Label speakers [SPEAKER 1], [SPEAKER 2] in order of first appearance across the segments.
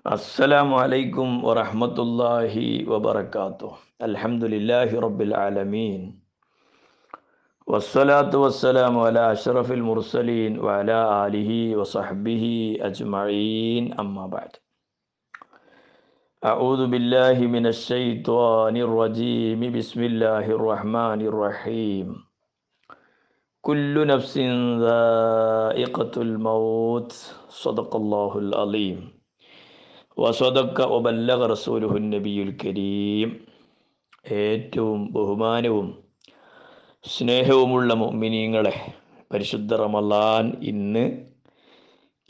[SPEAKER 1] السلام عليكم ورحمة الله وبركاته. الحمد لله رب العالمين. والصلاة والسلام على أشرف المرسلين وعلى آله وصحبه أجمعين. أما بعد. أعوذ بالله من الشيطان الرجيم. بسم الله الرحمن الرحيم. كل نفس ذائقة الموت. صدق الله الأليم വസദക്ക നബിയുൽ കരീം. ഏറ്റവും ബഹുമാനവും സ്നേഹവുമുള്ള മുഅ്മിനീങ്ങളെ പരിശുദ്ധ റമലാൻ ഇന്ന്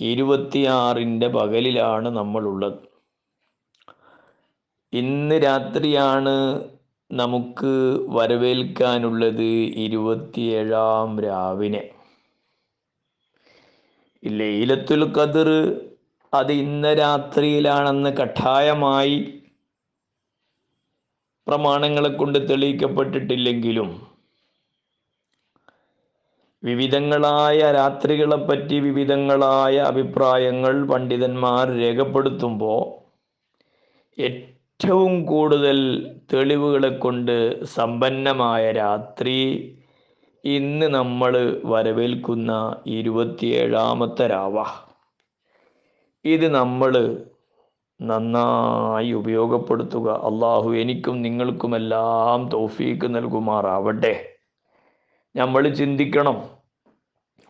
[SPEAKER 1] ഇരുപത്തിയാറിന്റെ പകലിലാണ് നമ്മളുള്ളത്. ഇന്ന് രാത്രിയാണ് നമുക്ക് വരവേൽക്കാനുള്ളത് ഇരുപത്തിയേഴാം രാവിനെ. ലൈലത്തുൽ ഖദർ അത് ഇന്ന് രാത്രിയിലാണെന്ന് കഠായമായി പ്രമാണങ്ങളെ കൊണ്ട് തെളിയിക്കപ്പെട്ടിട്ടില്ലെങ്കിലും വിവിധങ്ങളായ രാത്രികളെപ്പറ്റി വിവിധങ്ങളായ അഭിപ്രായങ്ങൾ പണ്ഡിതന്മാർ രേഖപ്പെടുത്തുമ്പോൾ ഏറ്റവും കൂടുതൽ തെളിവുകളെ കൊണ്ട് സമ്പന്നമായ രാത്രി ഇന്ന് നമ്മൾ വരവേൽക്കുന്ന ഇരുപത്തിയേഴാമത്തെ രാവ. ഇത് നമ്മൾ നന്നായി ഉപയോഗപ്പെടുത്തുക. അള്ളാഹു എനിക്കും നിങ്ങൾക്കുമെല്ലാം തോഫീക്ക് നൽകുമാറാവട്ടെ. നമ്മൾ ചിന്തിക്കണം.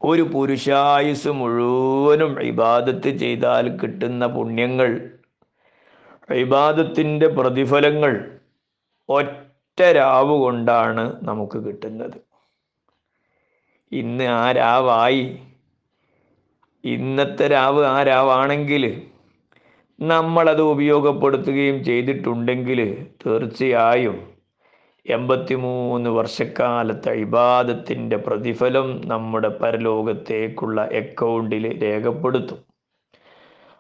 [SPEAKER 1] ഒരു പുരുഷായുസ് മുഴുവനും ഇബാദത്ത് ചെയ്താൽ കിട്ടുന്ന പുണ്യങ്ങൾ ഇബാദത്തിന്റെ പ്രതിഫലങ്ങൾ ഒറ്റ രാവ് കൊണ്ടാണ് നമുക്ക് കിട്ടുന്നത്. ഇന്ന് ആ രാവായി ഇന്നത്തെ രാവ് ആ രാവാണെങ്കിൽ നമ്മളത് ഉപയോഗപ്പെടുത്തുകയും ചെയ്തിട്ടുണ്ടെങ്കിൽ തീർച്ചയായും എൺപത്തിമൂന്ന് വർഷക്കാലത്തെ ഇബാദത്തിന്റെ പ്രതിഫലം നമ്മുടെ പരലോകത്തേക്കുള്ള അക്കൗണ്ടിൽ രേഖപ്പെടുത്തും.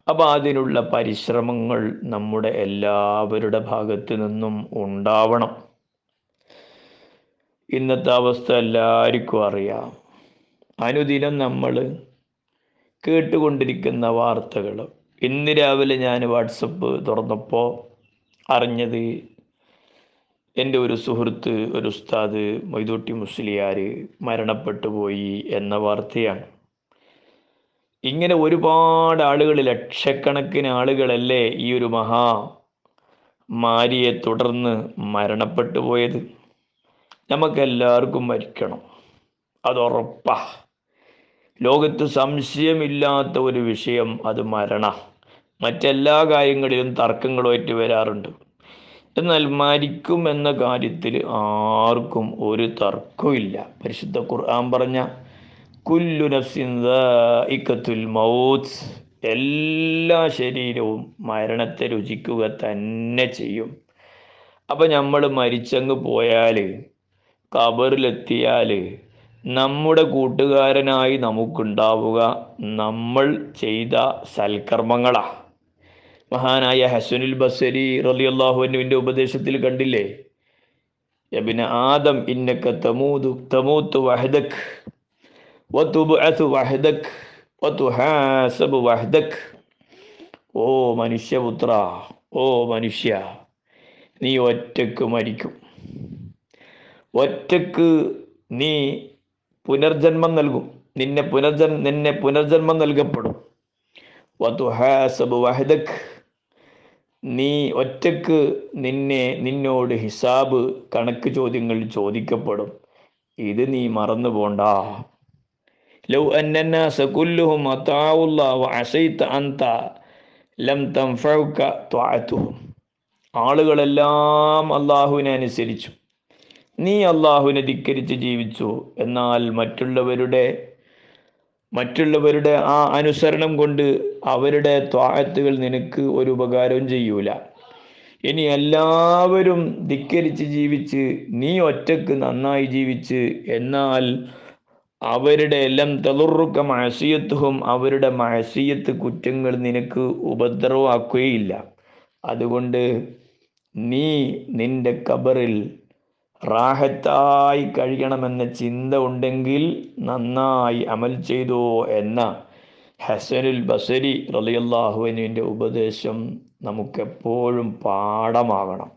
[SPEAKER 1] അപ്പോൾ അതിനുള്ള പരിശ്രമങ്ങൾ നമ്മുടെ എല്ലാവരുടെ ഭാഗത്തു നിന്നും ഉണ്ടാവണം. ഇന്നത്തെ അവസ്ഥ എല്ലാവർക്കും അറിയാം. അനുദിനം നമ്മൾ കേട്ടുകൊണ്ടിരിക്കുന്ന വാർത്തകൾ. ഇന്ന് രാവിലെ ഞാൻ വാട്സപ്പ് തുറന്നപ്പോൾ അറിഞ്ഞത് എന്റെ ഒരു സുഹൃത്ത് ഒരു ഉസ്താദ് മൊയ്തൂട്ടി മുസ്ലിയാർ മരണപ്പെട്ടു പോയി എന്ന വാർത്തയാണ്. ഇങ്ങനെ ഒരുപാട് ആളുകൾ ലക്ഷക്കണക്കിന് ആളുകളല്ലേ ഈ ഒരു മഹാ മാരിയെ തുടർന്ന് മരണപ്പെട്ടു പോയത്? നമുക്കെല്ലാവർക്കും മരിക്കണം. അതുറപ്പാ ലോകത്ത് സംശയമില്ലാത്ത ഒരു വിഷയം അത് മരണ. മറ്റെല്ലാ കാര്യങ്ങളിലും തർക്കങ്ങളുമായിട്ട് വരാറുണ്ട്. എന്നാൽ മരിക്കും എന്ന കാര്യത്തിൽ ആർക്കും ഒരു തർക്കമില്ല പരിശുദ്ധ ഖുർആൻ പറഞ്ഞ കുല്ലു നഫ്സിൻ മൗത്ത്. എല്ലാ ശരീരവും മരണത്തെ രുചിക്കുക തന്നെ ചെയ്യും. അപ്പം നമ്മൾ മരിച്ചങ്ങ് പോയാൽ കബറിലെത്തിയാൽ നമ്മുടെ കൂട്ടുകാരനായി നമുക്കുണ്ടാവുക നമ്മൾ ചെയ്ത സൽക്കർമ്മങ്ങളാ. മഹാനായ ഹസനുൽ ബസരി റലിയല്ലാഹുവിന്റെ ഉപദേശത്തിൽ കണ്ടില്ലേ? യബിന ആദം ഇന്നക്ക തമൂതു തമൂത്ത് വഹദക് വതുബ്അതു വഹദക് വതുഹാസബു വഹദക്. ഓ മനുഷ്യപുത്ര ഓ മനുഷ്യ നീ ഒറ്റയ്ക്ക് മരിക്കും. ഒറ്റയ്ക്ക് നീ പുനർജന്മം നൽകും. നിന്നെ പുനർജൻ നിന്നെ പുനർജന്മം നൽകപ്പെടും. നീ ഒറ്റയ്ക്ക് നിന്നെ നിന്നോട് ഹിസാബ് കണക്ക് ചോദ്യങ്ങൾ ചോദിക്കപ്പെടും. ഇത് നീ മറന്നു പോണ്ട. ലൗ അന്നന്നാസ കുല്ലുഹും അതാവുല്ലാഹു അസൈത അന്ത ലം ത്വഅതുഹും. ആളുകളെല്ലാം അള്ളാഹുവിനെ അനുസരിച്ചു. നീ അള്ളാഹുവിനെ ധിക്കരിച്ച് ജീവിച്ചു. എന്നാൽ മറ്റുള്ളവരുടെ മറ്റുള്ളവരുടെ ആ അനുസരണം കൊണ്ട് അവരുടെ ത്വാഴത്തുകൾ നിനക്ക് ഒരു ഉപകാരവും ചെയ്യൂല. ഇനി എല്ലാവരും ധിക്കരിച്ച് ജീവിച്ച് നീ ഒറ്റയ്ക്ക് നന്നായി ജീവിച്ച് എന്നാൽ അവരുടെ എല്ലാം തെളുറുക്ക മഴസീയത്തും അവരുടെ മഴസീയത്ത് കുറ്റങ്ങൾ നിനക്ക് ഉപദ്രവമാക്കുകയില്ല. അതുകൊണ്ട് നീ നിന്റെ കബറിൽ റാഹത്തായി കഴിയണമെന്ന ചിന്ത ഉണ്ടെങ്കിൽ നന്നായി അമൽ ചെയ്തോ എന്ന ഹസനുൽ ബസരി റലിയല്ലാഹുവിന്റെ ഉപദേശം നമുക്കെപ്പോഴും പാഠമാകണം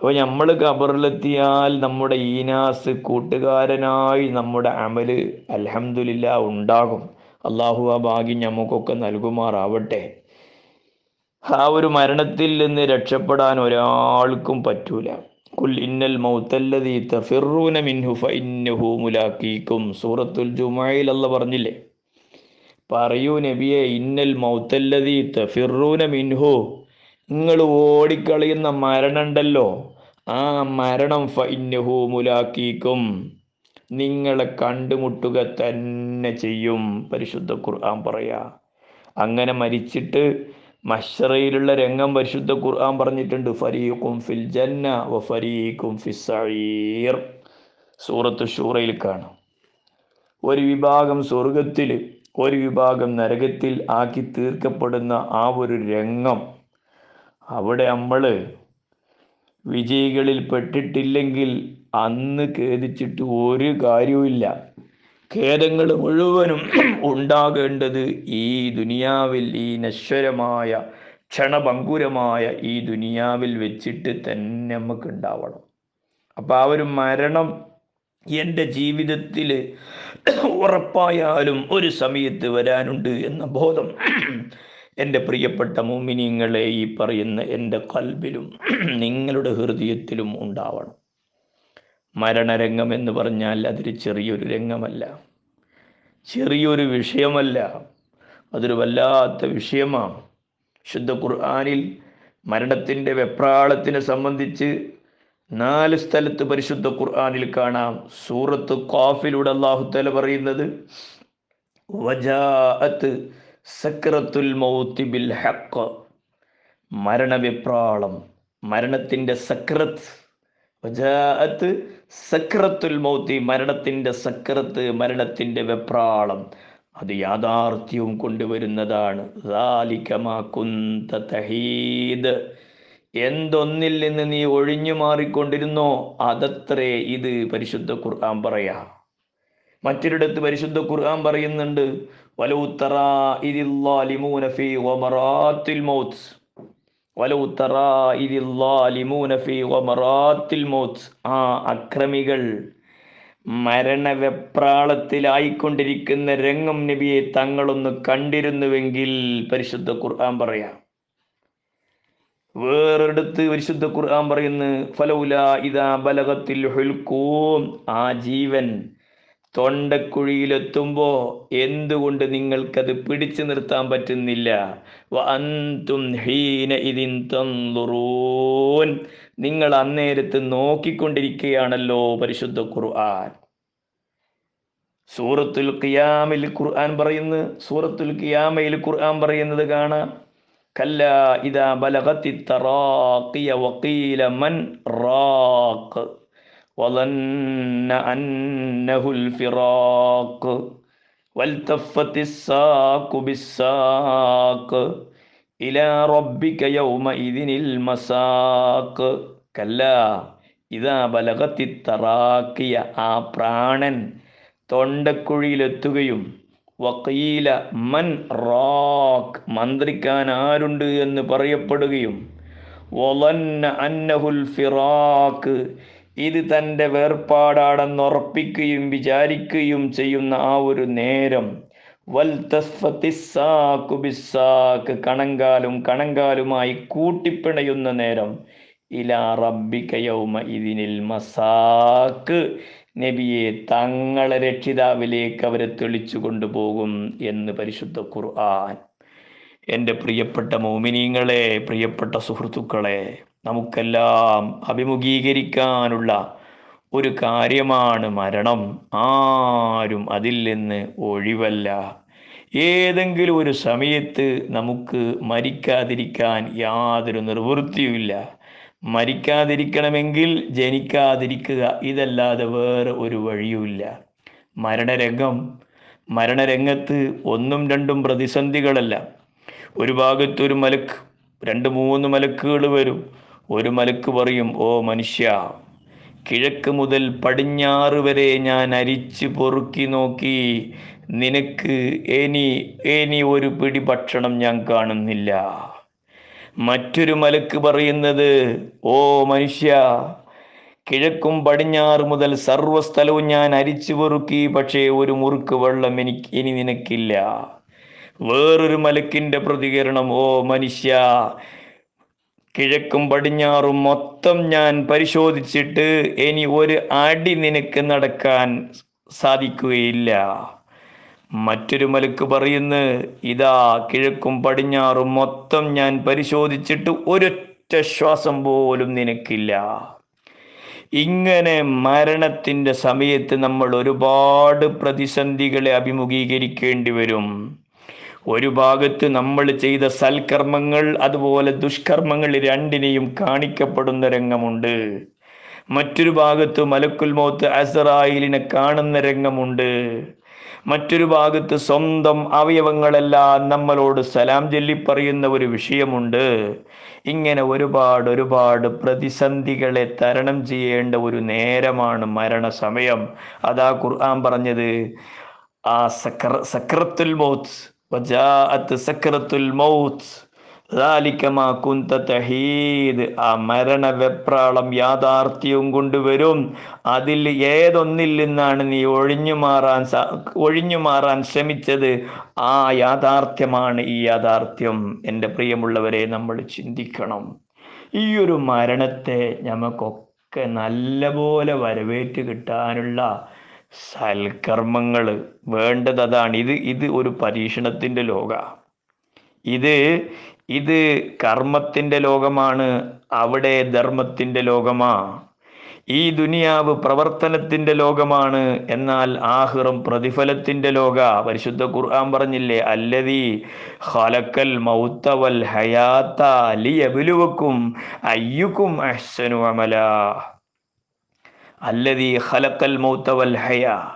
[SPEAKER 1] അപ്പോൾ നമ്മൾ ഖബറിലെത്തിയാൽ നമ്മുടെ ഈനാസ് കൂട്ടുകാരനായി നമ്മുടെ അമൽ അലഹമില്ല ഉണ്ടാകും. അള്ളാഹു ആ ഭാഗ്യം നമുക്കൊക്കെ നൽകുമാറാവട്ടെ. ആ ഒരു മരണത്തിൽ നിന്ന് രക്ഷപ്പെടാൻ ഒരാൾക്കും പറ്റൂല. കുൽ ഇന്നൽ മൗത്തല്ലതി തഫിറൂന പറഞ്ഞില്ലേ? പറയൂ നബിയെ ഇന്നൽ മിൻഹു. നിങ്ങൾ ഓടിക്കളയുന്ന മരണമുണ്ടല്ലോ. ആ മരണം ഫഇന്നഹു മുലാഖീക്കും. നിങ്ങളെ കണ്ടുമുട്ടുക തന്നെ ചെയ്യും പരിശുദ്ധ ഖുർആൻ പറയാ. അങ്ങനെ മരിച്ചിട്ട് മഷറയിലുള്ള രംഗം പരിശുദ്ധ ഖുർആൻ പറഞ്ഞിട്ടുണ്ട്. ഫരീഖും ഫിൽ ജന്ന വ ഫരീഖും ഫിസ്സഈർ സൂറത്ത് ഷൂറയിൽ കാണാം. ഒരു വിഭാഗം സ്വർഗത്തിൽ ഒരു വിഭാഗം നരകത്തിൽ ആക്കി തീർക്കപ്പെടുന്ന ആ ഒരു രംഗം അവിടെ നമ്മൾ വിജയികളിൽ പെട്ടിട്ടില്ലെങ്കിൽ അന്ന് ഖേദിച്ചിട്ട് ഒരു കാര്യവുമില്ല. ഖേദങ്ങൾ മുഴുവനും ഉണ്ടാകേണ്ടത് ഈ ദുനിയാവിൽ ഈ നശ്വരമായ ക്ഷണഭങ്കുരമായ ഈ ദുനിയാവിൽ വെച്ചിട്ട് തന്നെ നമുക്ക് ഉണ്ടാവണം അപ്പം ആ ഒരു മരണം എന്റെ ജീവിതത്തിൽ ഉറപ്പായാലും ഒരു സമയത്ത് വരാനുണ്ട് എന്ന ബോധം എന്റെ പ്രിയപ്പെട്ട മോമിനിയങ്ങളെ ഈ പറയുന്ന എന്റെ കൽബിലും നിങ്ങളുടെ ഹൃദയത്തിലും ഉണ്ടാവണം. മരണരംഗം എന്ന് പറഞ്ഞാൽ അതൊരു ചെറിയൊരു രംഗമല്ല. ചെറിയൊരു വിഷയമല്ല. അതൊരു വല്ലാത്ത വിഷയമാണ്. ശുദ്ധ ഖുർആാനിൽ മരണത്തിന്റെ വെപ്രാളത്തിനെ സംബന്ധിച്ച് നാല് സ്ഥലത്ത് പരിശുദ്ധ ഖുർആാനിൽ കാണാം. സൂറത്ത് ഖാഫിലൂടെ അള്ളാഹുത്തല പറയുന്നത് വജാഅത്ത് സക്രത്തുൽ ബിൽ ഹക്ക് മരണവിപ്രാളം മരണത്തിന്റെ സക്രത്ത്. വജാഅത്ത് സക്രത്തുൽ മൗത്തി മരണത്തിന്റെ സക്രത്ത് മരണത്തിന്റെ വെപ്രാളം. അത് യാഥാർത്ഥ്യവും കൊണ്ടുവരുന്നതാണ്. തഹീദ്. എന്തൊന്നിൽ നിന്ന് നീ ഒഴിഞ്ഞു മാറിക്കൊണ്ടിരുന്നോ അതത്രേ ഇത് പരിശുദ്ധ ഖുർആൻ പറയാ. മറ്റൊരിടത്ത് പരിശുദ്ധ ഖുർആൻ പറയുന്നുണ്ട് വലൂത്തറ ഇതില്ലാലിമൂനഫി ഒമറാത്തിൽ മൗത്ത്. വലൗ തറാ ഇതില്ലാലിമൂന ഫീ വമറാത്തിൽ മൗത്ത്. ആ അക്രമികൾ മരണവെപ്രാളത്തിലായിക്കൊണ്ടിരിക്കുന്ന രംഗം നബിയെ തങ്ങളൊന്ന് കണ്ടിരുന്നുവെങ്കിൽ പരിശുദ്ധ ഖുർആൻ പറയാം. വേറെടുത്ത് പരിശുദ്ധ ഖുർആൻ പറയുന്നു ഫലൗല ഇതാ ബലകത്തിൽ ഹുൽക്കൂം ആ ജീവൻ തൊണ്ടക്കുഴിയിലെത്തുമ്പോൾ എന്തുകൊണ്ട് നിങ്ങൾക്കത് പിടിച്ചു നിർത്താൻ പറ്റുന്നില്ല? ഹീന നിങ്ങൾ അന്നേരത്ത് നോക്കിക്കൊണ്ടിരിക്കുകയാണല്ലോ പരിശുദ്ധ ഖുർആൻ. സൂറത്തുൽ ഖിയാമിൽ ഖുർആൻ പറയുന്നു സൂറത്തുൽ ഖിയാമയിൽ ഖുർആൻ പറയുന്നത് കാണാം. കല്ല ഇതാ ബലഗത്തി തറാഖിയ വഖീല മൻ റാഖ്. وظن أنه الفراق والتفت الساق بالساق إلى ربك يومئذ المساق كلا ഇതാ ബലകത്തി തറാക്കിയ ആ പ്രാണൻ തൊണ്ടക്കുഴിയിലെത്തുകയും വക്കീല മൻ റാക്ക് മന്ത്രിക്കാൻ ആരുണ്ട് എന്ന് പറയപ്പെടുകയും ഒലന്ന അന്നഹുൽ ഫിറാക്ക് ഇത് തന്റെ വേർപാടാണെന്ന് ഉറപ്പിക്കുകയും വിചാരിക്കുകയും ചെയ്യുന്ന ആ ഒരു നേരം. വൽ തസ്ഫത്തിസാക്കു ബിസാക്ക് കണങ്കാലും കണങ്കാലുമായി കൂട്ടിപ്പിണയുന്ന നേരം. ഇലാ റബ്ബിക്കയൗമ യൗമ ഇതിനിൽ മസാക്ക് നബിയെ തങ്ങളെ രക്ഷിതാവിലേക്ക് അവരെ തെളിച്ചു കൊണ്ടുപോകും എന്ന് പരിശുദ്ധ ഖുർആൻ. എന്റെ പ്രിയപ്പെട്ട മോമിനീങ്ങളെ പ്രിയപ്പെട്ട സുഹൃത്തുക്കളെ നമുക്കെല്ലാം അഭിമുഖീകരിക്കാനുള്ള ഒരു കാര്യമാണ് മരണം. ആരും അതിൽ നിന്ന് ഒഴിവല്ല. ഏതെങ്കിലും ഒരു സമയത്ത് നമുക്ക് മരിക്കാതിരിക്കാൻ യാതൊരു നിർവൃത്തിയുമില്ല. മരിക്കാതിരിക്കണമെങ്കിൽ ജനിക്കാതിരിക്കുക ഇതല്ലാതെ വേറെ ഒരു വഴിയുമില്ല. മരണരംഗം മരണരംഗത്ത് ഒന്നും രണ്ടും പ്രതിസന്ധികളല്ല. ഒരു ഭാഗത്തൊരു മലക്ക് രണ്ട് മൂന്ന് മലക്കുകൾ വരും. ഒരു മലക്ക് പറയും ഓ മനുഷ്യ കിഴക്ക് മുതൽ പടിഞ്ഞാറ് വരെ ഞാൻ അരിച്ച് പൊറുക്കി നോക്കി. നിനക്ക് ഇനി ഇനി ഒരു പിടി ഭക്ഷണം ഞാൻ കാണുന്നില്ല. മറ്റൊരു മലക്ക് പറയുന്നത് ഓ മനുഷ്യ കിഴക്കും പടിഞ്ഞാറ് മുതൽ സർവസ്ഥലവും ഞാൻ അരിച്ചു പൊറുക്കി പക്ഷേ ഒരു മുറുക്ക് വെള്ളം എനിക്ക് ഇനി നിനക്കില്ല. വേറൊരു മലക്കിന്റെ പ്രതികരണം ഓ മനുഷ്യ കിഴക്കും പടിഞ്ഞാറും മൊത്തം ഞാൻ പരിശോധിച്ചിട്ട് ഇനി ഒരു അടി നിനക്ക് നടക്കാൻ സാധിക്കുകയില്ല. മറ്റൊരു മലക്ക് പറയുന്നു ഇതാ കിഴക്കും പടിഞ്ഞാറും മൊത്തം ഞാൻ പരിശോധിച്ചിട്ട് ഒരൊറ്റ ശ്വാസം പോലും നിനക്കില്ല. ഇങ്ങനെ മരണത്തിന്റെ സമയത്ത് നമ്മൾ ഒരുപാട് പ്രതിസന്ധികളെ അഭിമുഖീകരിക്കേണ്ടി വരും. ഒരു ഭാഗത്ത് നമ്മൾ ചെയ്ത സൽക്കർമ്മങ്ങൾ അതുപോലെ ദുഷ്കർമ്മങ്ങൾ രണ്ടിനെയും കാണിക്കപ്പെടുന്ന രംഗമുണ്ട്. മറ്റൊരു ഭാഗത്ത് മലക്കുൽ മൗത്ത് അസറായിലിനെ കാണുന്ന രംഗമുണ്ട്. മറ്റൊരു ഭാഗത്ത് സ്വന്തം അവയവങ്ങളെല്ലാം നമ്മളോട് സലാം ചൊല്ലി പറയുന്ന ഒരു വിഷയമുണ്ട്. ഇങ്ങനെ ഒരുപാട് ഒരുപാട് പ്രതിസന്ധികളെ തരണം ചെയ്യേണ്ട ഒരു നേരമാണ് മരണസമയം. അതാ ഖുർആൻ പറഞ്ഞത് ആ സക്ര സക്രത്തുൽ മൗത്ത് വജാഅത്ത് മൗത്ത്. തഹീദ്. ആ മരണ വെപ്രാളം യാഥാർത്ഥ്യവും കൊണ്ടുവരും. അതിൽ ഏതൊന്നിൽ നിന്നാണ് നീ ഒഴിഞ്ഞു മാറാൻ ഒഴിഞ്ഞു മാറാൻ ശ്രമിച്ചത്? ആ യാഥാർത്ഥ്യമാണ് ഈ യാഥാർത്ഥ്യം. എന്റെ പ്രിയമുള്ളവരെ നമ്മൾ ചിന്തിക്കണം. ഈ ഒരു മരണത്തെ നമുക്കൊക്കെ നല്ലപോലെ വരവേറ്റ് കിട്ടാനുള്ള സൽക്കർമ്മങ്ങൾ വേണ്ടത് അതാണ്. ഇത് ഇത് ഒരു പരീക്ഷണത്തിന്റെ ലോക. ഇത് ഇത് കർമ്മത്തിന്റെ ലോകമാണ് അവിടെ ധർമ്മത്തിന്റെ ലോകമാ. ഈ ദുനിയാവ് പ്രവർത്തനത്തിന്റെ ലോകമാണ് എന്നാൽ ആഹിറം പ്രതിഫലത്തിന്റെ ലോക. പരിശുദ്ധ ഖുർആൻ പറഞ്ഞില്ലേ അല്ലതി ഹലക്കൽ മൗത്തവൽ ഹയാത്ത ഹയാത്ത ലിയബ്ലുവക്കും അയ്യുക്കും അഹ്സനു അല്ലതി ഖലക്കൽ മൗത്തവൽ ഹയാ.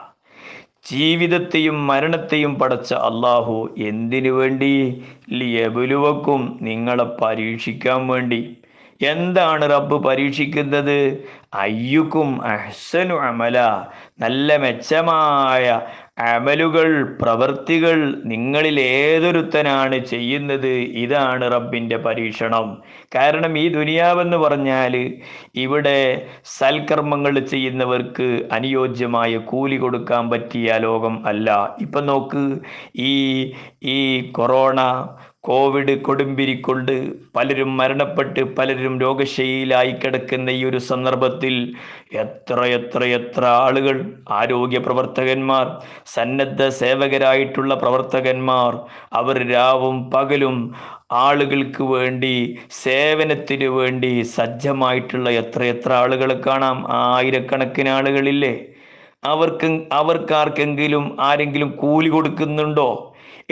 [SPEAKER 1] ജീവിതത്തെയും മരണത്തെയും പടച്ച അള്ളാഹു എന്തിനു വേണ്ടി? ലിയബുലുവക്കും നിങ്ങളെ പരീക്ഷിക്കാൻ വേണ്ടി. എന്താണ് റബ്ബ് പരീക്ഷിക്കുന്നത്? അയ്യുക്കും അഹ്സനു അമല. നല്ല മെച്ചമായ അമലുകൾ പ്രവൃത്തികൾ നിങ്ങളിൽ ഏതൊരുത്തനാണ് ചെയ്യുന്നത് ഇതാണ് റബ്ബിന്റെ പരീക്ഷണം. കാരണം ഈ ദുനിയാവെന്ന് പറഞ്ഞാൽ ഇവിടെ സൽക്കർമ്മങ്ങൾ ചെയ്യുന്നവർക്ക് അനുയോജ്യമായ കൂലി കൊടുക്കാൻ പറ്റിയ ലോകം അല്ല. ഇപ്പം നോക്ക് ഈ ഈ കൊറോണ കോവിഡ് കൊടുമ്പിരിക്കൊണ്ട് പലരും മരണപ്പെട്ട് പലരും രോഗശൈലിയിലായി കിടക്കുന്ന ഈ ഒരു സന്ദർഭത്തിൽ എത്ര എത്ര എത്ര ആളുകൾ ആരോഗ്യ പ്രവർത്തകന്മാർ സന്നദ്ധ സേവകരായിട്ടുള്ള പ്രവർത്തകന്മാർ അവർ രാവും പകലും ആളുകൾക്ക് വേണ്ടി സേവനത്തിന് വേണ്ടി സജ്ജമായിട്ടുള്ള എത്ര എത്ര ആളുകളെ കാണാം? ആയിരക്കണക്കിന് ആളുകളില്ലേ? അവർക്ക് അവർക്കാർക്കെങ്കിലും ആരെങ്കിലും കൂലി കൊടുക്കുന്നുണ്ടോ?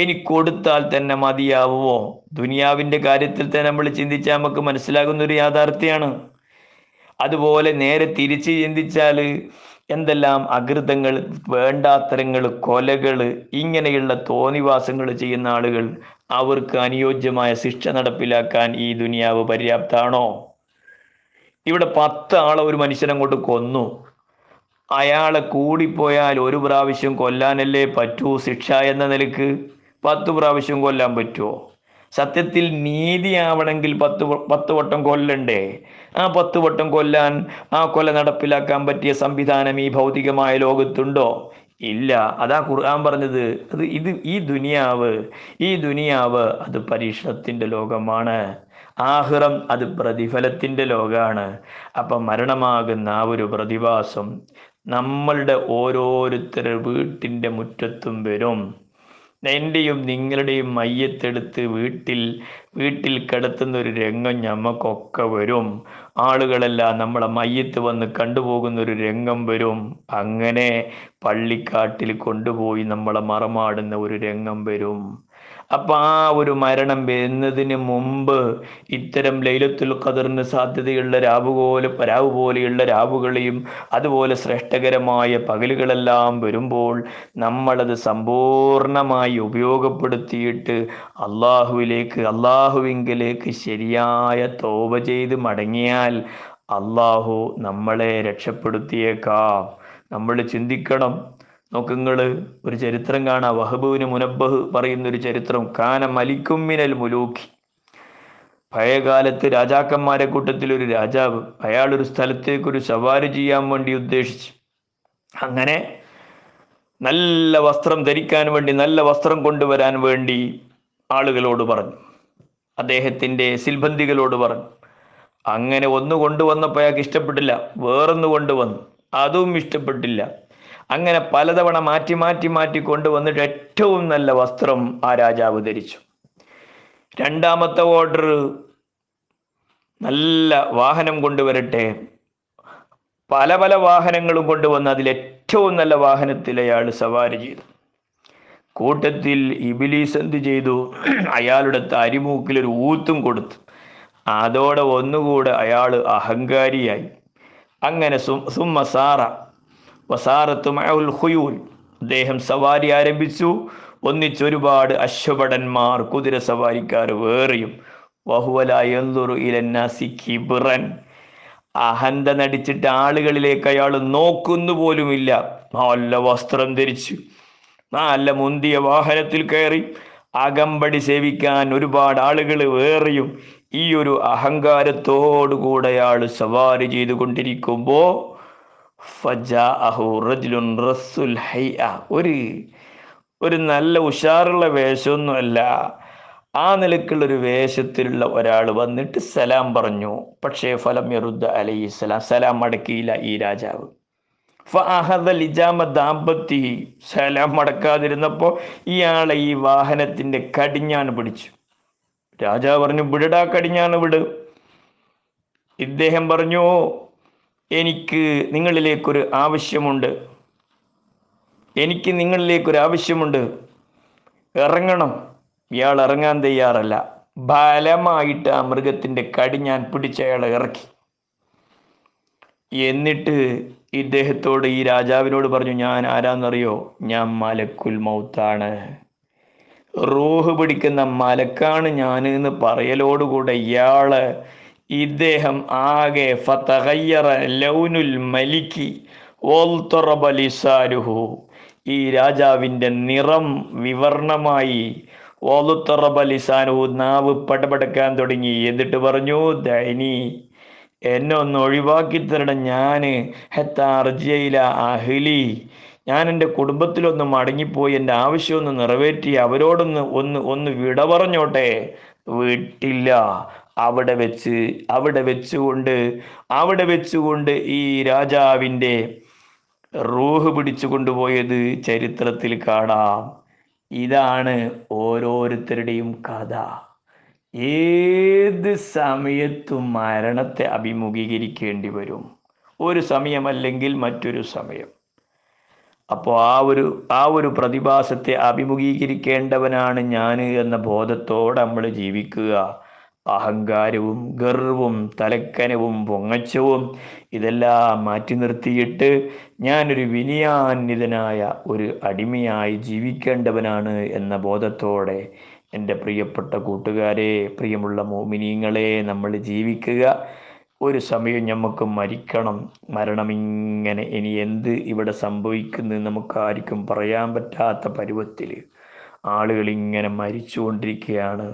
[SPEAKER 1] ഇനി കൊടുത്താൽ തന്നെ മതിയാവുമോ? ദുനിയാവിന്റെ കാര്യത്തിൽ തന്നെ നമ്മൾ ചിന്തിച്ചാൽ നമുക്ക് മനസ്സിലാകുന്ന ഒരു യാഥാർത്ഥ്യമാണ് അതുപോലെ നേരെ തിരിച്ച് ചിന്തിച്ചാൽ എന്തെല്ലാം അകൃതങ്ങൾ വേണ്ടാത്തരങ്ങൾ കൊലകൾ ഇങ്ങനെയുള്ള തോന്നിവാസങ്ങൾ ചെയ്യുന്ന ആളുകൾ അവർക്ക് അനുയോജ്യമായ ശിക്ഷ നടപ്പിലാക്കാൻ ഈ ദുനിയാവ് പര്യാപ്തമാണോ? ഇവിടെ പത്ത് ആളെ ഒരു മനുഷ്യനെ കൊണ്ട് കൊന്നു. അയാളെ കൂടിപ്പോയാൽ ഒരു പ്രാവശ്യം കൊല്ലാനല്ലേ പറ്റൂ ശിക്ഷ എന്ന നിലയ്ക്ക്? പത്ത് പ്രാവശ്യം കൊല്ലാൻ പറ്റുമോ സത്യത്തിൽ നീതിയാവണമെങ്കിൽ പത്ത് പത്ത് വട്ടം കൊല്ലണ്ടേ? ആ പത്ത് വട്ടം കൊല്ലാൻ ആ കൊല നടപ്പിലാക്കാൻ പറ്റിയ സംവിധാനം ഈ ഭൗതികമായ ലോകത്തുണ്ടോ? ഇല്ല. അതാ ഖുർആൻ പറഞ്ഞത്. അത് ഇത് ഈ ദുനിയാവ് ഈ ദുനിയാവ് അത് പരീക്ഷണത്തിന്റെ ലോകമാണ്. ആഹ്റം അത് പ്രതിഫലത്തിന്റെ ലോകമാണ്. അപ്പം മരണമാകുന്ന ആ ഒരു പ്രതിഭാസം നമ്മളുടെ ഓരോരുത്തരുടെ വീട്ടിന്റെ മുറ്റത്തും വരും. എന്റെയും നിങ്ങളുടെയും മയ്യത്തെടുത്ത് വീട്ടിൽ വീട്ടിൽ കിടത്തുന്ന ഒരു രംഗം ഞമ്മക്കൊക്കെ വരും. ആളുകളെല്ലാം നമ്മളെ മയ്യത്ത് വന്ന് കണ്ടുപോകുന്ന ഒരു രംഗം വരും. അങ്ങനെ പള്ളിക്കാട്ടിൽ കൊണ്ടുപോയി നമ്മളെ മറമാടുന്ന ഒരു രംഗം വരും. അപ്പം ആ ഒരു മരണം വരുന്നതിന് മുമ്പ് ഇത്തരം ലൈലത്തുൽ ഖദറിന് സാധ്യതയുള്ള രാവ് പോലെ രാവ് പോലെയുള്ള രാവുകളെയും അതുപോലെ ശ്രേഷ്ഠകരമായ പകലുകളെല്ലാം വരുമ്പോൾ നമ്മളത് സമ്പൂർണമായി ഉപയോഗപ്പെടുത്തിയിട്ട് അള്ളാഹുവിലേക്ക് അള്ളാഹുവിങ്കിലേക്ക് ശരിയായ തോപ ചെയ്ത് മടങ്ങിയാൽ അള്ളാഹു നമ്മളെ രക്ഷപ്പെടുത്തിയേക്കാം. നമ്മൾ ചിന്തിക്കണം നോക്കുങ്ങൾ ഒരു ചരിത്രം കാണാം. വഹബുവിന് മുനബഹ് പറയുന്ന ഒരു ചരിത്രം കാന മലിക്കുമ്മിനൽ മുലൂഖി. പഴയകാലത്ത് രാജാക്കന്മാരെ കൂട്ടത്തിൽ ഒരു രാജാവ് അയാൾ ഒരു സ്ഥലത്തേക്ക് ഒരു സവാരി ചെയ്യാൻ വേണ്ടി ഉദ്ദേശിച്ചു. അങ്ങനെ നല്ല വസ്ത്രം ധരിക്കാൻ വേണ്ടി നല്ല വസ്ത്രം കൊണ്ടുവരാൻ വേണ്ടി ആളുകളോട് പറഞ്ഞു. അദ്ദേഹത്തിന്റെ സിൽബന്ധികളോട് പറഞ്ഞു. അങ്ങനെ ഒന്ന് കൊണ്ടുവന്നപ്പോൾ അയാൾക്ക് ഇഷ്ടപ്പെട്ടില്ല. വേറൊന്ന് കൊണ്ടുവന്നു. അതും ഇഷ്ടപ്പെട്ടില്ല. അങ്ങനെ പലതവണ മാറ്റി മാറ്റി മാറ്റി കൊണ്ടുവന്നിട്ട് ഏറ്റവും നല്ല വസ്ത്രം ആ രാജാവ് ധരിച്ചു. രണ്ടാമത്തെ ഓർഡർ നല്ല വാഹനം കൊണ്ടുവരട്ടെ. പല പല വാഹനങ്ങളും കൊണ്ടുവന്ന് അതിൽ ഏറ്റവും നല്ല വാഹനത്തിൽ അയാൾ സവാരി ചെയ്തു. കൂട്ടത്തിൽ ഇബിലീസ് എന്ത് ചെയ്തു? അയാളുടെ തരിമൂക്കിൽ ഒരു ഊത്തും കൊടുത്തു. അതോടെ ഒന്നുകൂടെ അയാൾ അഹങ്കാരിയായി. അങ്ങനെ സുമ്മ സാറ വസാറത്ത് അദ്ദേഹം സവാരി ആരംഭിച്ചു. ഒന്നിച്ചൊരുപാട് അശ്വഭടന്മാർ കുതിര സവാരിക്കാർ വേറെയും. ഇലന്നാസി അഹന്ത നടിച്ചിട്ട് ആളുകളിലേക്ക് അയാൾ നോക്കുന്നു പോലുമില്ല. നല്ല വസ്ത്രം ധരിച്ചു നല്ല മുന്തിയ വാഹനത്തിൽ കയറി അകമ്പടി സേവിക്കാൻ ഒരുപാട് ആളുകൾ വേറെയും. ഈ ഒരു അഹങ്കാരത്തോടുകൂടെ അയാൾ സവാരി ചെയ്തുകൊണ്ടിരിക്കുമ്പോൾ ഒരു ഒരു നല്ല ഉഷാറുള്ള വേഷമൊന്നുമല്ല. ആ നിലക്കുള്ളൊരു വേഷത്തിലുള്ള ഒരാൾ വന്നിട്ട് സലാം പറഞ്ഞു. പക്ഷേ ഫലം യറുദ്ദ അലൈഹി സ്വലാം സലാം മടക്കിയില്ല ഈ രാജാവ്. ദാമ്പത്തി സലാം മടക്കാതിരുന്നപ്പോൾ ഇയാളെ ഈ വാഹനത്തിന്റെ കടിഞ്ഞാണ് പിടിച്ചു. രാജാവ് പറഞ്ഞു വിടടാ കടിഞ്ഞാണ് വിട്. ഇദ്ദേഹം പറഞ്ഞു എനിക്ക് നിങ്ങളിലേക്കൊരു ആവശ്യമുണ്ട്. എനിക്ക് നിങ്ങളിലേക്കൊരു ആവശ്യമുണ്ട്. ഇറങ്ങണം. ഇയാൾ ഇറങ്ങാൻ തയ്യാറല്ല. ബലമായിട്ട് ആ മൃഗത്തിന്റെ കടി ഞാൻ പിടിച്ചയാളെ ഇറക്കി. എന്നിട്ട് ഇദ്ദേഹത്തോട് ഈ രാജാവിനോട് പറഞ്ഞു ഞാൻ ആരാന്നറിയോ? ഞാൻ മലക്കുൽ മൗത്താണ്. റൂഹ് പിടിക്കുന്ന മലക്കാണ് ഞാൻ എന്ന് പറയലോടുകൂടെ ഇയാൾ ഇദ്ദേഹം ആകെ ഫതഹയ്യറ ലൗനുൽ മലിക്കി ഓൽത്തറബലിസാരുഹു ഈ രാജാവിന്റെ നിറം വിവർണമായി ഓലുത്തറബലിസാനുഹു നാവ് പടപടക്കാൻ തുടങ്ങി. എന്നിട്ട് പറഞ്ഞു ദൈനി എന്നെ ഒന്ന് ഒഴിവാക്കി തരണം ഞാൻ ഹെത്താർജയില അഹ്ലി. ഞാൻ എന്റെ കുടുംബത്തിലൊന്ന് മടങ്ങിപ്പോയി. എന്റെ ആവശ്യമൊന്ന് നിറവേറ്റി. അവരോടൊന്ന് ഒന്ന് ഒന്ന് വിട പറഞ്ഞോട്ടെ? വിട്ടില്ല. അവിടെ വെച്ച് അവിടെ വെച്ചുകൊണ്ട് അവിടെ വെച്ചുകൊണ്ട് ഈ രാജാവിന്റെ റൂഹ് പിടിച്ചു കൊണ്ടുപോയത് ചരിത്രത്തിൽ കാണാം. ഇതാണ് ഓരോരുത്തരുടെയും കഥ. ഏത് സമയത്തും മരണത്തെ അഭിമുഖീകരിക്കേണ്ടി വരും? ഒരു സമയമല്ലെങ്കിൽ മറ്റൊരു സമയം. അപ്പോൾ ആ ഒരു ആ ഒരു പ്രതിഭാസത്തെ അഭിമുഖീകരിക്കേണ്ടവനാണ് ഞാൻ എന്ന ബോധത്തോടെ നമ്മൾ ജീവിക്കുക. അഹങ്കാരവും ഗർവും തലക്കനവും പൊങ്ങച്ചവും ഇതെല്ലാം മാറ്റി നിർത്തിയിട്ട് ഞാനൊരു വിനയാന്വിതനായ ഒരു അടിമയായി ജീവിക്കേണ്ടവനാണ് എന്ന ബോധത്തോടെ എന്റെ പ്രിയപ്പെട്ട കൂട്ടുകാരെ പ്രിയമുള്ള മോമിനിയങ്ങളെ നമ്മൾ ജീവിക്കുക. ഒരു സമയം നമുക്ക് മരിക്കണം. മരണം ഇങ്ങനെ ഇനി എന്ത് ഇവിടെ സംഭവിക്കുന്നു നമുക്കാർക്കും പറയാൻ പറ്റാത്ത പരുവത്തിൽ ആളുകൾ ഇങ്ങനെ മരിച്ചുകൊണ്ടിരിക്കുകയാണ്.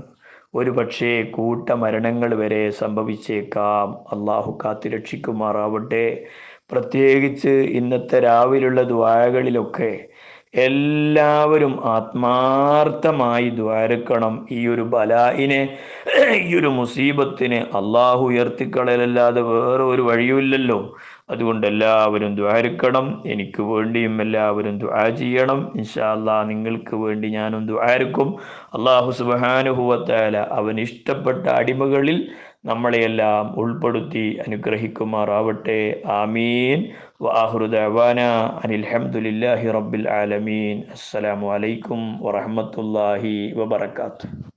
[SPEAKER 1] ഒരു പക്ഷേ കൂട്ടമരണങ്ങൾ വരെ സംഭവിച്ചേക്കാം. അള്ളാഹു കാത്തിരക്ഷിക്കുമാറാവട്ടെ പ്രത്യേകിച്ച് ഇന്നത്തെ രാവിലുള്ള ദ്വാരകളിലൊക്കെ എല്ലാവരും ആത്മാർത്ഥമായി ദ്വാരക്കണം. ഈ ഒരു ബലായിനെ ഈ ഒരു മുസീബത്തിനെ അള്ളാഹു ഉയർത്തിക്കളയലല്ലാതെ വേറെ ഒരു വഴിയുമില്ലല്ലോ. അതുകൊണ്ട് എല്ലാവരും ദ്വാരക്കണം എനിക്ക് വേണ്ടിയും എല്ലാവരും ദ്വാ ചെയ്യണം. ഇൻഷാ നിങ്ങൾക്ക് വേണ്ടി ഞാനും ദ്വാരക്കും അള്ളാഹു സുബാനുഹുവത്താല അവൻ ഇഷ്ടപ്പെട്ട അടിമകളിൽ നമ്മളെയെല്ലാം ഉൾപ്പെടുത്തി അനുഗ്രഹിക്കുമാറാവട്ടെ. ആമീൻ. വാഹുദാന അനിൽഹമുല്ലാഹി റബ്ബിൽ ആലമീൻ. അസ്സലാമു അലൈക്കും വറഹമത്തല്ലാഹി വബർക്കാത്തു